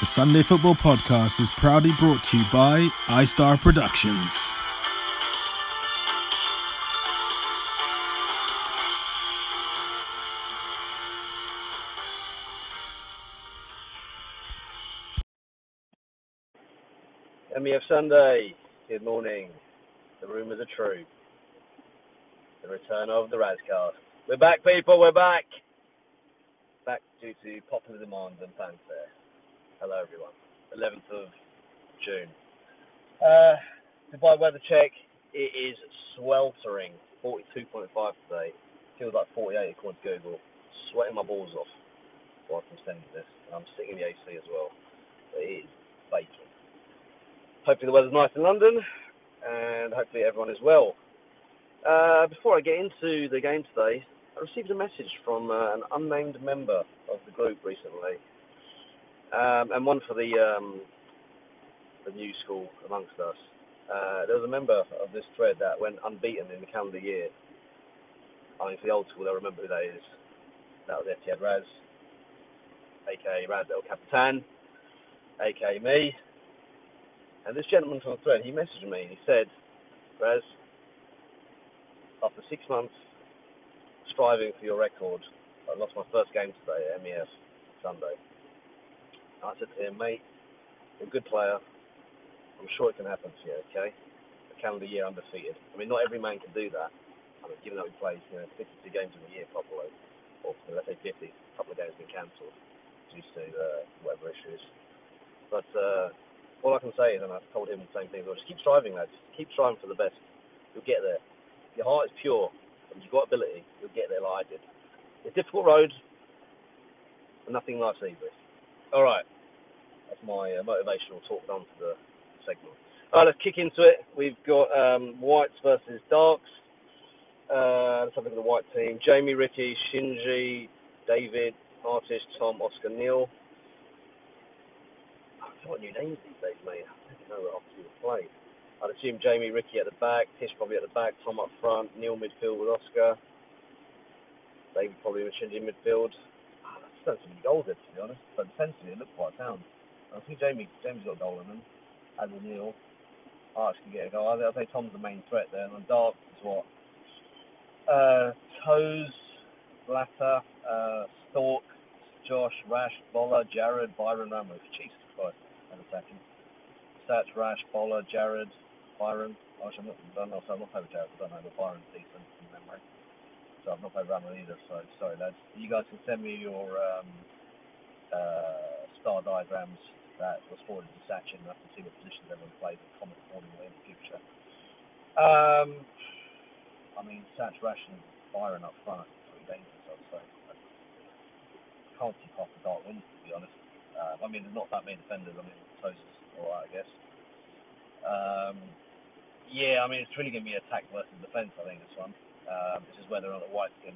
The Sunday Football Podcast is proudly brought to you by iStar Productions. MEF Sunday. Good morning. The rumours are true. The return of the Razcast. We're back, people. We're back. Back due to popular demand and fanfare. Hello, everyone. 11th of June. Uh, Dubai weather check. It is sweltering. 42.5 today. Feels like 48 according to Google. Sweating my balls off whilst I'm sending this. And I'm sitting in the AC as well. But it is baking. Hopefully the weather's nice in London, and hopefully everyone is well. Uh, before I get into the game today, I received a message from uh, an unnamed member of the group recently, um, and one for the um, the new school amongst us. Uh, there was a member of this thread that went unbeaten in the calendar year. I mean, for the old school, they'll remember who that is. That was Etihad Raz, aka Raz El Capitan, aka me. And this gentleman from the thread, he messaged me and he said, Raz, after six months striving for your record, I lost my first game today at MEF Sunday. I said to him, mate, you're a good player. I'm sure it can happen to you, okay? A calendar year undefeated. I mean, not every man can do that. I mean, given that we play, you know, 52 games in a year properly, or let's say 50, a couple of games been cancelled due to uh, whatever issues. But uh, all I can say is, and I've told him the same thing, well, just keep striving, lads. Keep striving for the best. You'll get there. Your heart is pure, and you've got ability. You'll get there like I did. It's a difficult road, but nothing life's easy. All right. That's my uh, motivational talk done for the segment. All right, let's kick into it. We've got um, Whites versus Darks. Uh, let's have a look at the White team. Jamie, Ricky, Shinji, David, Artist, Tom, Oscar, Neil. I what new names these days, mate? I don't know what opposite will play. I'd assume Jamie, Ricky at the back, Tish probably at the back, Tom up front, Neil midfield with Oscar. David probably with Shinji midfield. Many goals there, to be honest. But defensively, it looked quite sound. I think Jamie, Jamie's got a goal in him, will Neil. Arch can get a goal. I'd say Tom's the main threat there. And Dark is what? Uh, Toes, Blatter, uh, Stork, Josh, Rash, Boller, Jared, Byron, Ramos. Jesus Christ and a second. Sats, Rash, Bowler, Jared, Byron. Actually, I'm not, I don't so I've not with Jared, I don't know, but Byron's decent from memory. So I've not played Ramon either, so sorry lads. You guys can send me your um, uh, star diagrams that was forwarded to Sachin, I can see what positions everyone plays and comment accordingly in the future. Um, I mean, Rash, and Byron up front are pretty dangerous, I'd say. I can't keep off the dark wins, to be honest. Um, I mean, there's not that many defenders. I mean, is alright, I guess. Um, yeah, I mean, it's really going to be attack versus defence, I think, this one. Um, this is whether or not the Whites can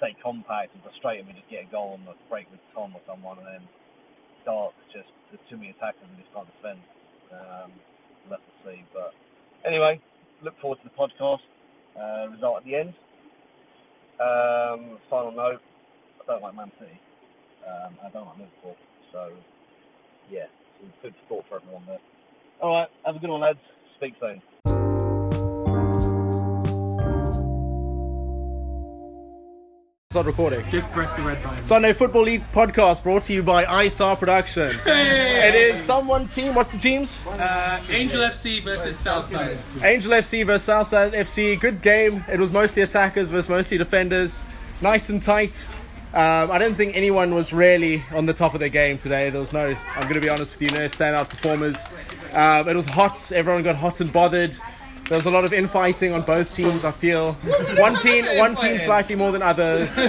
stay compact and frustrate him and just get a goal on the break with Tom or someone, and then Dark just, too many attackers and just can't defend. Um, we'll to see. But anyway, look forward to the podcast. Uh, result at the end. Um, final note, I don't like Man City. Um, I don't like Liverpool. So, yeah, some for thought for everyone there. All right, have a good one, lads. Speak soon. Start recording. Just press the red button. Sunday Football League podcast brought to you by iStar Production. It is someone team. What's the teams? Uh, Angel FC versus Southside. FC. Angel FC versus Southside FC. Good game. It was mostly attackers versus mostly defenders. Nice and tight. Um, I don't think anyone was really on the top of their game today. There was no, I'm going to be honest with you, no standout performers. Um, it was hot. Everyone got hot and bothered. There was a lot of infighting on both teams. I feel one team, one team slightly more than others.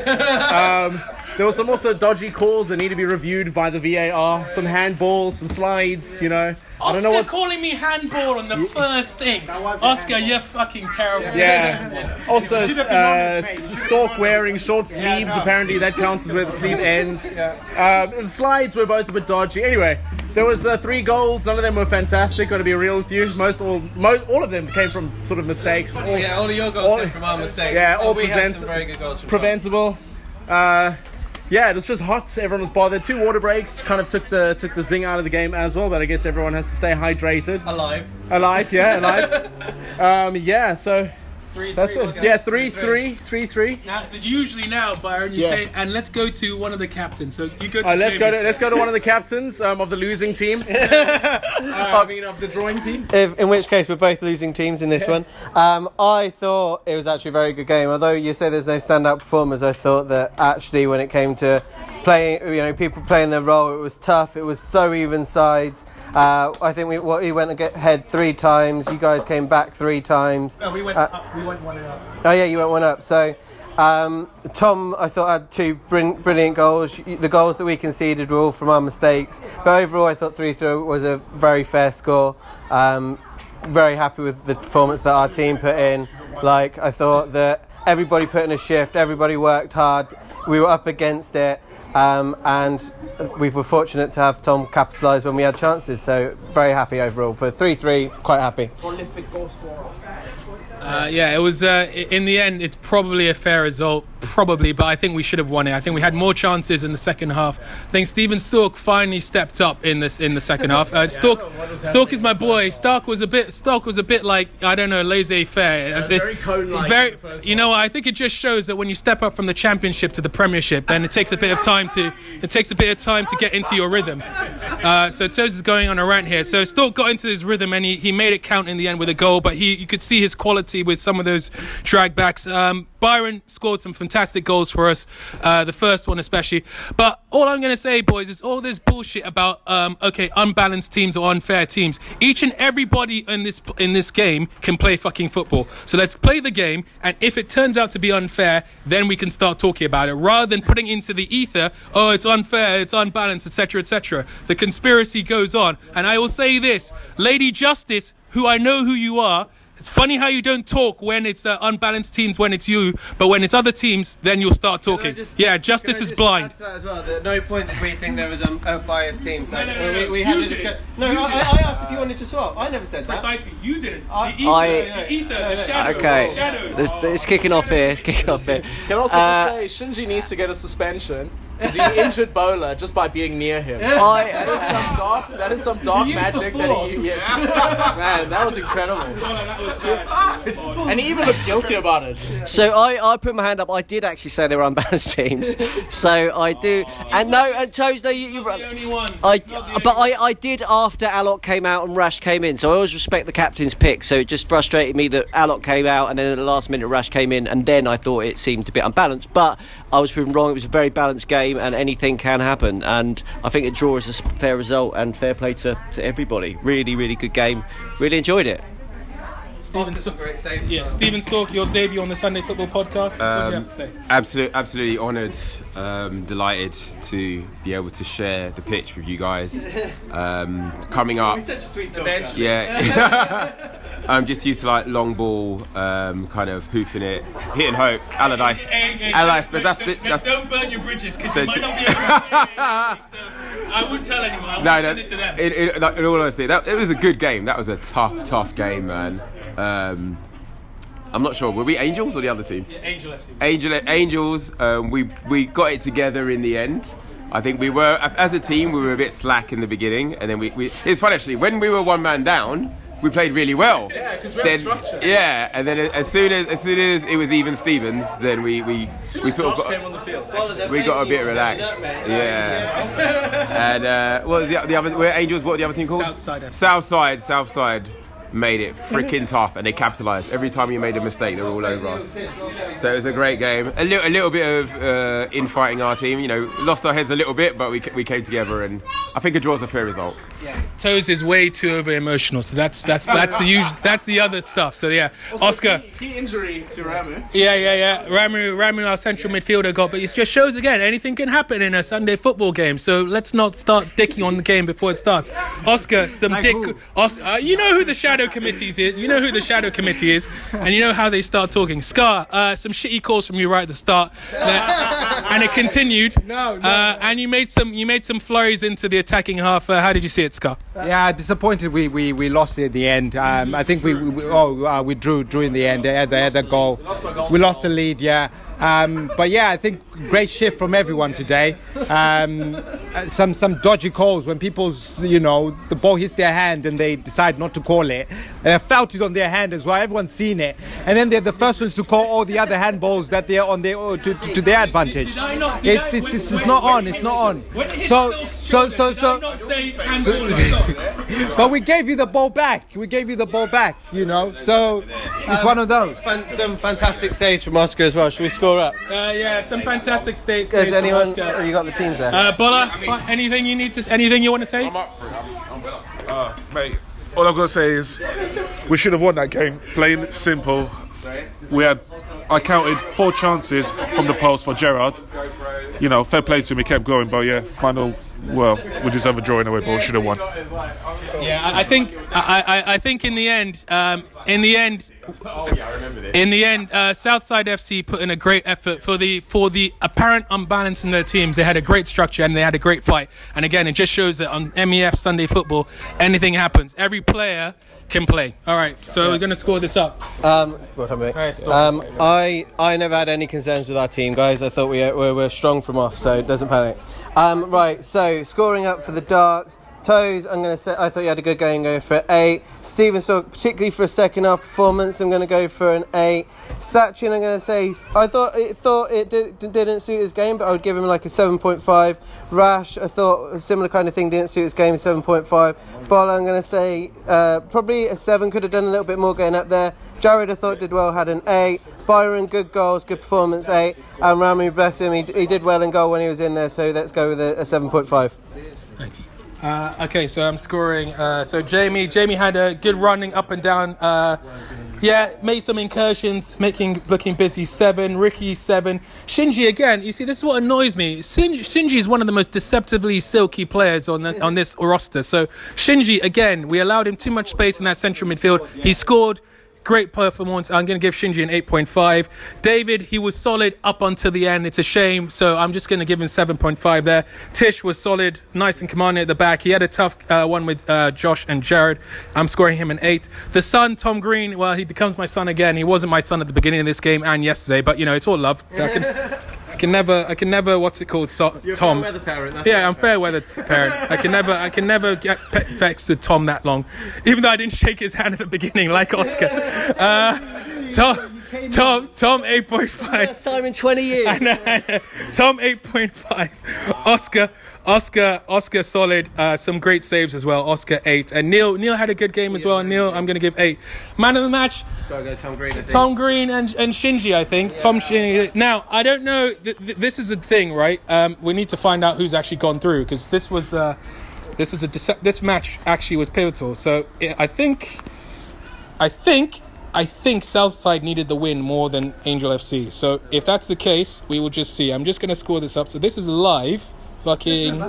Um, there were some also dodgy calls that need to be reviewed by the VAR. Some handballs, some slides. You know, I don't Oscar know what. calling me handball on the first thing. Oscar, you're fucking terrible. Yeah. Also, uh, Stork wearing short sleeves. Apparently, that counts as where the sleeve ends. Um, the slides were both a bit dodgy. Anyway, there was uh, three goals. None of them were fantastic. Got to be real with you. Most all, most all of them came from sort of mistakes. All Yeah, all of your goals All- came from our mistakes. yeah, all we present- very good goals from preventable. Uh, yeah, it was just hot. Everyone was bothered. Two water breaks kind of took the took the zing out of the game as well. But I guess everyone has to stay hydrated. Alive. Alive, yeah, alive. um, yeah, so Three, that's three, it. wasn't Yeah, three, three, three, three. Now, usually now, Byron, you Yeah. say, and let's go to one of the captains. So you go to Uh, let's go to let's go to one of the captains um, of the losing team. uh, I mean, of the drawing team. If, in which case, we're both losing teams in this one. Um, I thought it was actually a very good game. Although you say there's no standout performers, I thought that actually when it came to playing, you know, people playing their role, it was tough. It was so even sides. Uh, I think we, what, we went ahead three times. You guys came back three times. No, we went Uh, up. We went one up. Oh yeah, you went one up. So um, Tom, I thought had two brin- brilliant goals. The goals that we conceded were all from our mistakes. But overall, I thought three three was a very fair score. Um, very happy with the performance that our team put in. Like I thought that everybody put in a shift. Everybody worked hard. We were up against it. Um, and we were fortunate to have Tom capitalise when we had chances. So very happy overall for three three. Quite happy. prolific goal Uh, yeah, it was. Uh, in the end, it's probably a fair result, probably, but I think we should have won it. I think we had more chances in the second half. I think Steven Stork finally stepped up in this in the second half. Uh, Stork, Stork is my boy. Stark was a bit. Stark was a bit like I don't know, laissez-faire. I think- very cone-like very- the first you know, I think it just shows that when you step up from the championship to the Premiership, then it takes a bit of time to it takes a bit of time to get into your rhythm. Uh, so Toes is going on a rant here. So Stork got into his rhythm and he, he made it count in the end with a goal. But he you could see his quality with some of those drag backs. Um, Byron scored some fantastic goals for us, uh, the first one especially. But all I'm going to say, boys, is all this bullshit about um, okay, unbalanced teams or unfair teams. Each and everybody in this in this game can play fucking football. So let's play the game, and if it turns out to be unfair, then we can start talking about it, rather than putting into the ether, oh, it's unfair, it's unbalanced, etc., etc. The conspiracy goes on, and I will say this, Lady Justice, who I know who you are. It's funny how you don't talk when it's uh, unbalanced teams when it's you, but when it's other teams, then you'll start talking. yeah, justice is blind. as well, that no point did we think there was um, a biased team. So No, no, no, no. we, we had a did. discussion. No, I. I I asked if you wanted to swap. I never said that. Precisely, you didn't. I- the ether, I- the, ether, the shadow. Okay, the shadows. This, it's kicking off here. It's kicking off here. Can also Uh, just say Shinji needs to get a suspension because he injured Bowler just by being near him. Oh, that I, is some dark. That is some dark used the magic that he. Yeah. Man, that was incredible. Oh, that was bad. And he even looked guilty about it. so I, I put my hand up. I did actually say they were unbalanced teams. So I do. And no, and Toes, no, you. you Not the only one. I, Not the only but. I, I did after Alok came out and Rash came in. So I always respect the captain's pick. So it just frustrated me that Alok came out and then at the last minute Rash came in, and then I thought it seemed a bit unbalanced. But I was proven wrong. It was a very balanced game, and anything can happen. And I think a draw is a fair result and fair play to, to everybody. Really, really good game. Really enjoyed it. Stephen Stork. Yeah, Stephen Stork, your debut on the Sunday Football Podcast. what do you have to say? Absolutely, absolutely honoured, um, delighted to be able to share the pitch with you guys. Um, coming up, Such a sweet talk. yeah. I'm just used to like long ball, um, kind of hoofing it, hitting hope, Allardyce, Hey, hey, Allardyce. But that's the don't- that's don't burn your bridges because So you might not be able to. So I wouldn't tell anyone. I would no, no. send it to them. In, in, like, in all honesty, that it was a good game. That was a tough, tough game, man. Um, I'm not sure. Were we Angels or the other team? Angel FC. Angel, Angels, um, we we got it together in the end. I think we were, as a team, we were a bit slack in the beginning, and then we. we it's fun actually. When we were one man down, we played really well. Yeah, 'cause we had Then- structure. Yeah, and then as soon as as soon as it was even Stevens, then we we we sort Josh of came got, on the field. we got a bit relaxed. Yeah. and uh, what was the, the other? Where Angels? What was the other team called? Southside FC. Southside. Southside made it freaking tough, and they capitalised. Every time you made a mistake, they were all over us. So it was a great game. A little, a little bit of uh, infighting our team. You know, lost our heads a little bit, but we, we came together, and I think a draw's a fair result. Toes is way too over emotional, so that's that's that's the usual, that's the other stuff. So yeah, Oscar. Key, key injury to Ramu. Yeah, yeah, yeah. Ramu, Ramu, our central midfielder, got, but it just shows again anything can happen in a Sunday football game. So let's not start dicking on the game before it starts. Oscar, some dick. Os- uh, you know who the shadow committee is. You know who the shadow committee is, and you know how they start talking. Scar, uh, some shitty calls from you right at the start, That- and it continued. No, no. Uh, and you made some, you made some flurries into the attacking half. Uh, how did you see it, Scar? Yeah, disappointed. We, we, we lost it at the end. Um, I think we, we, we oh uh, we drew drew in the end. They had, they had a goal. We lost the lead. Yeah. Um, but yeah, I think great shift from everyone today. Um, some some dodgy calls when people's you know the ball hits their hand and they decide not to call it. They felt it on their hand as well. Everyone's seen it, and then they're the first ones to call all the other handballs that they're on their to, to, to their advantage. Did not- did It's it's it's not on. It's not on. When So so so so. not say handball was stopped? But we gave you the ball back. We gave you the ball back. You know, so it's one of those. Some fantastic saves from Oscar as well. Should we score up? Uh, yeah, some fantastic states. Has anyone? Oscar. Oh, you got the teams there. Uh, Bola, anything you need to, anything you want to say? Uh, mate, all I've got to say is we should have won that game. Plain simple. We had, I counted four chances from the post for Gerard. You know, fair play to him, he kept going, but yeah, final, well, we deserve a draw in a way, but we should have won. Yeah, I, I think I, I, I think in the end, um, in the end, in the end, uh, Southside FC put in a great effort for the for the apparent unbalance in their teams. They had a great structure and they had a great fight. And again, it just shows that on MEF Sunday football, anything happens. Every player can play. All right, so we're gonna score this up. Um, what am I? Um, I I never had any concerns with our team, guys. I thought we were, were strong from off, so doesn't panic. Um, right, so scoring up for the Darks. Toes, I'm going to say, I thought you had a good game, go for an eight. Steven, so particularly for a second half performance, I'm going to go for an eight. Sachin, I'm going to say, I thought it thought it did, didn't suit his game, but I would give him like a 7.5. Rash, I thought a similar kind of thing didn't suit his game, 7.5. Bola, I'm going to say uh, probably a 7, could have done a little bit more getting up there. Jared, I thought did well, had an 8. Byron, good goals, good performance, 8. And Rami, bless him, he, he did well in goal when he was in there, so let's go with a, a 7.5. Thanks. Uh, okay, so I'm scoring. Uh, so Jamie, Jamie had a good running up and down. Uh, yeah, made some incursions, making looking busy. Seven, Ricky seven, Shinji again. You see, this is what annoys me. Shinji, Shinji is one of the most deceptively silky players on the, on this roster. So Shinji again, we allowed him too much space in that central midfield. He scored. Great performance. I'm going to give Shinji an 8.5. David, he was solid up until the end. It's a shame. So I'm just going to give him 7.5 there. Tish was solid, nice and commanding at the back. He had a tough uh, one with uh, Josh and Jared. I'm scoring him an 8. The son, Tom Green, well, he becomes my son again. He wasn't my son at the beginning of this game and yesterday, but you know, it's all love. I can, never, I can never, what's it called? So, Tom. Yeah, I'm fair weather parent. I can never, I can never get pet vexed with Tom that long, even though I didn't shake his hand at the beginning like Oscar. Uh, Tom, Tom, Tom, eight point five. First time in 20 years. I know, I know. Tom, eight point five. Oscar, Oscar, Oscar, solid. Uh, some great saves as well. Oscar, eight. And Neil, Neil had a good game as well. Neil, I'm going to give eight. Man of the match, Gotta go Tom Green, Tom Green and, and Shinji, I think. Tom Shinji. Now, I don't know. Th- th- this is a thing, right? Um, we need to find out who's actually gone through because this was uh, this was a dece- this match actually was pivotal. So i I think, I think, I think Southside needed the win more than Angel FC. So if that's the case, we will just see. I'm just gonna score this up. So this is live. Fucking.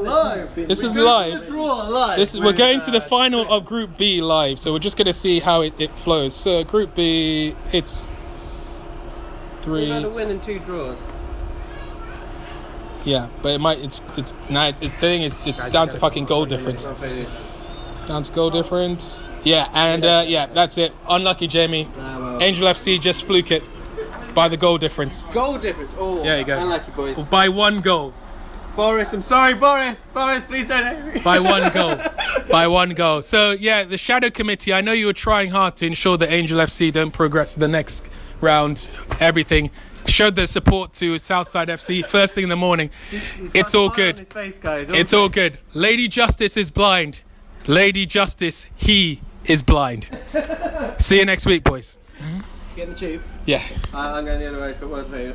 This is live. This is, we're going to the final of Group B live, so we're just going to see how it, it flows. So Group B, it's We've had a win and two draws. Yeah, but it might. It's it's nah, it, the thing is it's down to fucking goal difference. Down to goal difference. Yeah, and uh, yeah, that's it. Unlucky Jamie. Angel FC just fluke it by the goal difference. Goal difference. Oh, There you go. Unlucky boys. By one goal. Boris, I'm sorry, Boris. Boris, please don't hate me. by one goal. by one goal. So yeah, the shadow committee. I know you were trying hard to ensure that Angel FC don't progress to the next round. Everything showed their support to Southside FC first thing in the morning. It's all good. It's all good. Lady Justice is blind. Lady Justice, he is blind. See you next week, boys. Get in the tube. Yeah. Uh, I'm going the other way, but one for you.